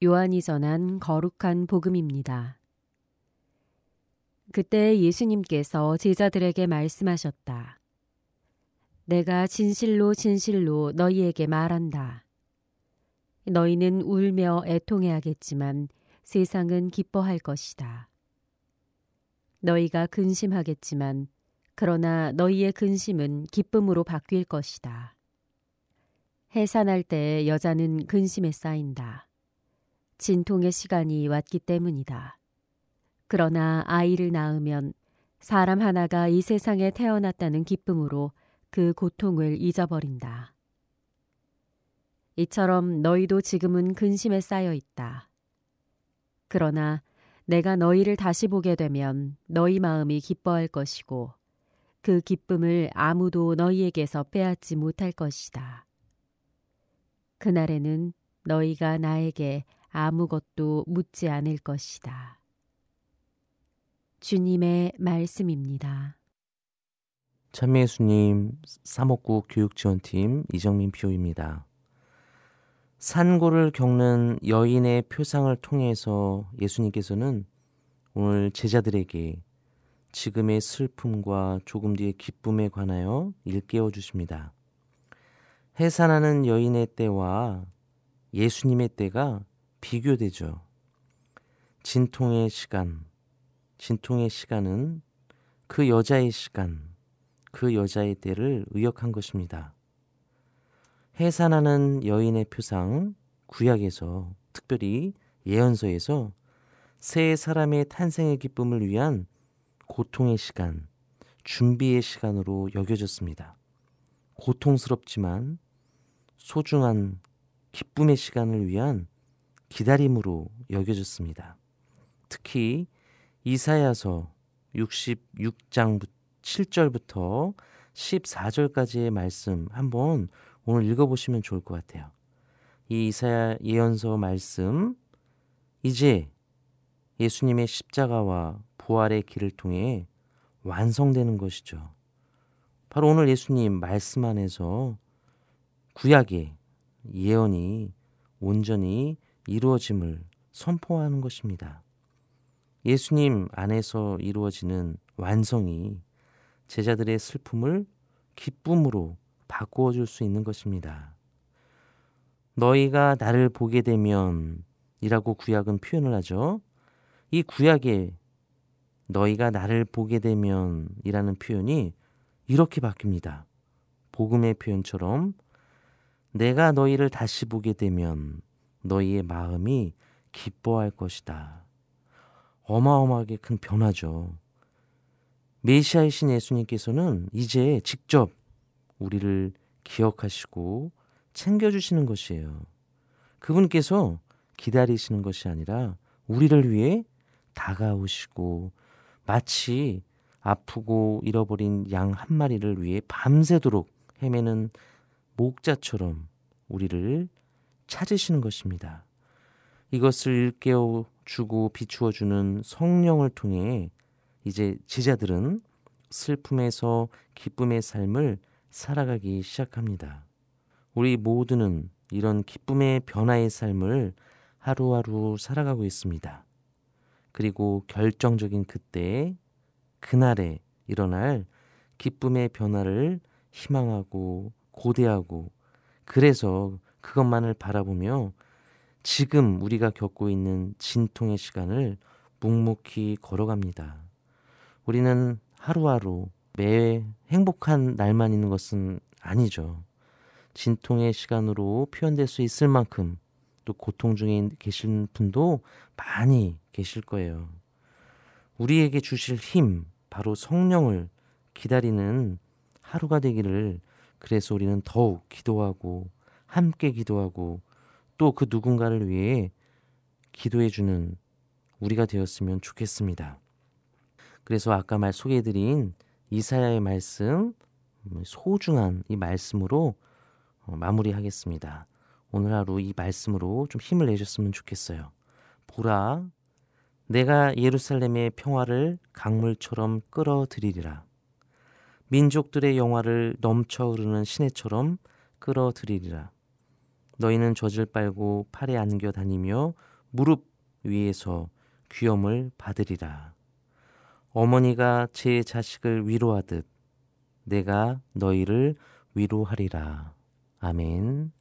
요한이 전한 거룩한 복음입니다. 그때 예수님께서 제자들에게 말씀하셨다. 내가 진실로 진실로 너희에게 말한다. 너희는 울며 애통해야겠지만 세상은 기뻐할 것이다. 너희가 근심하겠지만 그러나 너희의 근심은 기쁨으로 바뀔 것이다. 해산할 때 여자는 근심에 쌓인다. 진통의 시간이 왔기 때문이다. 그러나 아이를 낳으면 사람 하나가 이 세상에 태어났다는 기쁨으로 그 고통을 잊어버린다. 이처럼 너희도 지금은 근심에 쌓여 있다. 그러나 내가 너희를 다시 보게 되면 너희 마음이 기뻐할 것이고 그 기쁨을 아무도 너희에게서 빼앗지 못할 것이다. 그날에는 너희가 나에게 아무것도 묻지 않을 것이다. 주님의 말씀입니다. 참미 예수님 사목구 교육지원팀 이정민 피오입니다. 산고를 겪는 여인의 표상을 통해서 예수님께서는 오늘 제자들에게 지금의 슬픔과 조금 뒤의 기쁨에 관하여 일깨워 주십니다. 해산하는 여인의 때와 예수님의 때가 비교되죠. 진통의 시간, 진통의 시간은 그 여자의 시간, 그 여자의 때를 의역한 것입니다. 해산하는 여인의 표상, 구약에서 특별히 예언서에서 새 사람의 탄생의 기쁨을 위한 고통의 시간, 준비의 시간으로 여겨졌습니다. 고통스럽지만 소중한 기쁨의 시간을 위한 기다림으로 여겨졌습니다. 특히 이사야서 66장 7절부터 14절까지의 말씀 한번 오늘 읽어보시면 좋을 것 같아요. 이 이사야 예언서 말씀 이제 예수님의 십자가와 부활의 길을 통해 완성되는 것이죠. 바로 오늘 예수님 말씀 안에서 구약의 예언이 온전히 이루어짐을 선포하는 것입니다. 예수님 안에서 이루어지는 완성이 제자들의 슬픔을 기쁨으로 바꾸어 줄 수 있는 것입니다. 너희가 나를 보게 되면 이라고 구약은 표현을 하죠. 이 구약의 너희가 나를 보게 되면 이라는 표현이 이렇게 바뀝니다. 복음의 표현처럼 내가 너희를 다시 보게 되면 너희의 마음이 기뻐할 것이다. 어마어마하게 큰 변화죠. 메시아이신 예수님께서는 이제 직접 우리를 기억하시고 챙겨주시는 것이에요. 그분께서 기다리시는 것이 아니라 우리를 위해 다가오시고 마치 아프고 잃어버린 양 한 마리를 위해 밤새도록 헤매는 목자처럼 우리를 찾으시는 것입니다. 이것을 일깨워 주고 비추어 주는 성령을 통해 이제 제자들은 슬픔에서 기쁨의 삶을 살아가기 시작합니다. 우리 모두는 이런 기쁨의 변화의 삶을 하루하루 살아가고 있습니다. 그리고 결정적인 그때 그날에 일어날 기쁨의 변화를 희망하고 고대하고 그래서 그것만을 바라보며 지금 우리가 겪고 있는 진통의 시간을 묵묵히 걸어갑니다. 우리는 하루하루 매 행복한 날만 있는 것은 아니죠. 진통의 시간으로 표현될 수 있을 만큼 또 고통 중에 계신 분도 많이 계실 거예요. 우리에게 주실 힘, 바로 성령을 기다리는 하루가 되기를 그래서 우리는 더욱 기도하고 함께 기도하고 또 그 누군가를 위해 기도해 주는 우리가 되었으면 좋겠습니다. 그래서 아까 말 소개해 드린 이사야의 말씀, 소중한 이 말씀으로 어, 마무리하겠습니다. 오늘 하루 이 말씀으로 좀 힘을 내셨으면 좋겠어요. 보라, 내가 예루살렘의 평화를 강물처럼 끌어들이리라. 민족들의 영화를 넘쳐 흐르는 시내처럼 끌어들이리라. 너희는 젖을 빨고 팔에 안겨 다니며 무릎 위에서 귀염을 받으리라. 어머니가 제 자식을 위로하듯 내가 너희를 위로하리라. 아멘.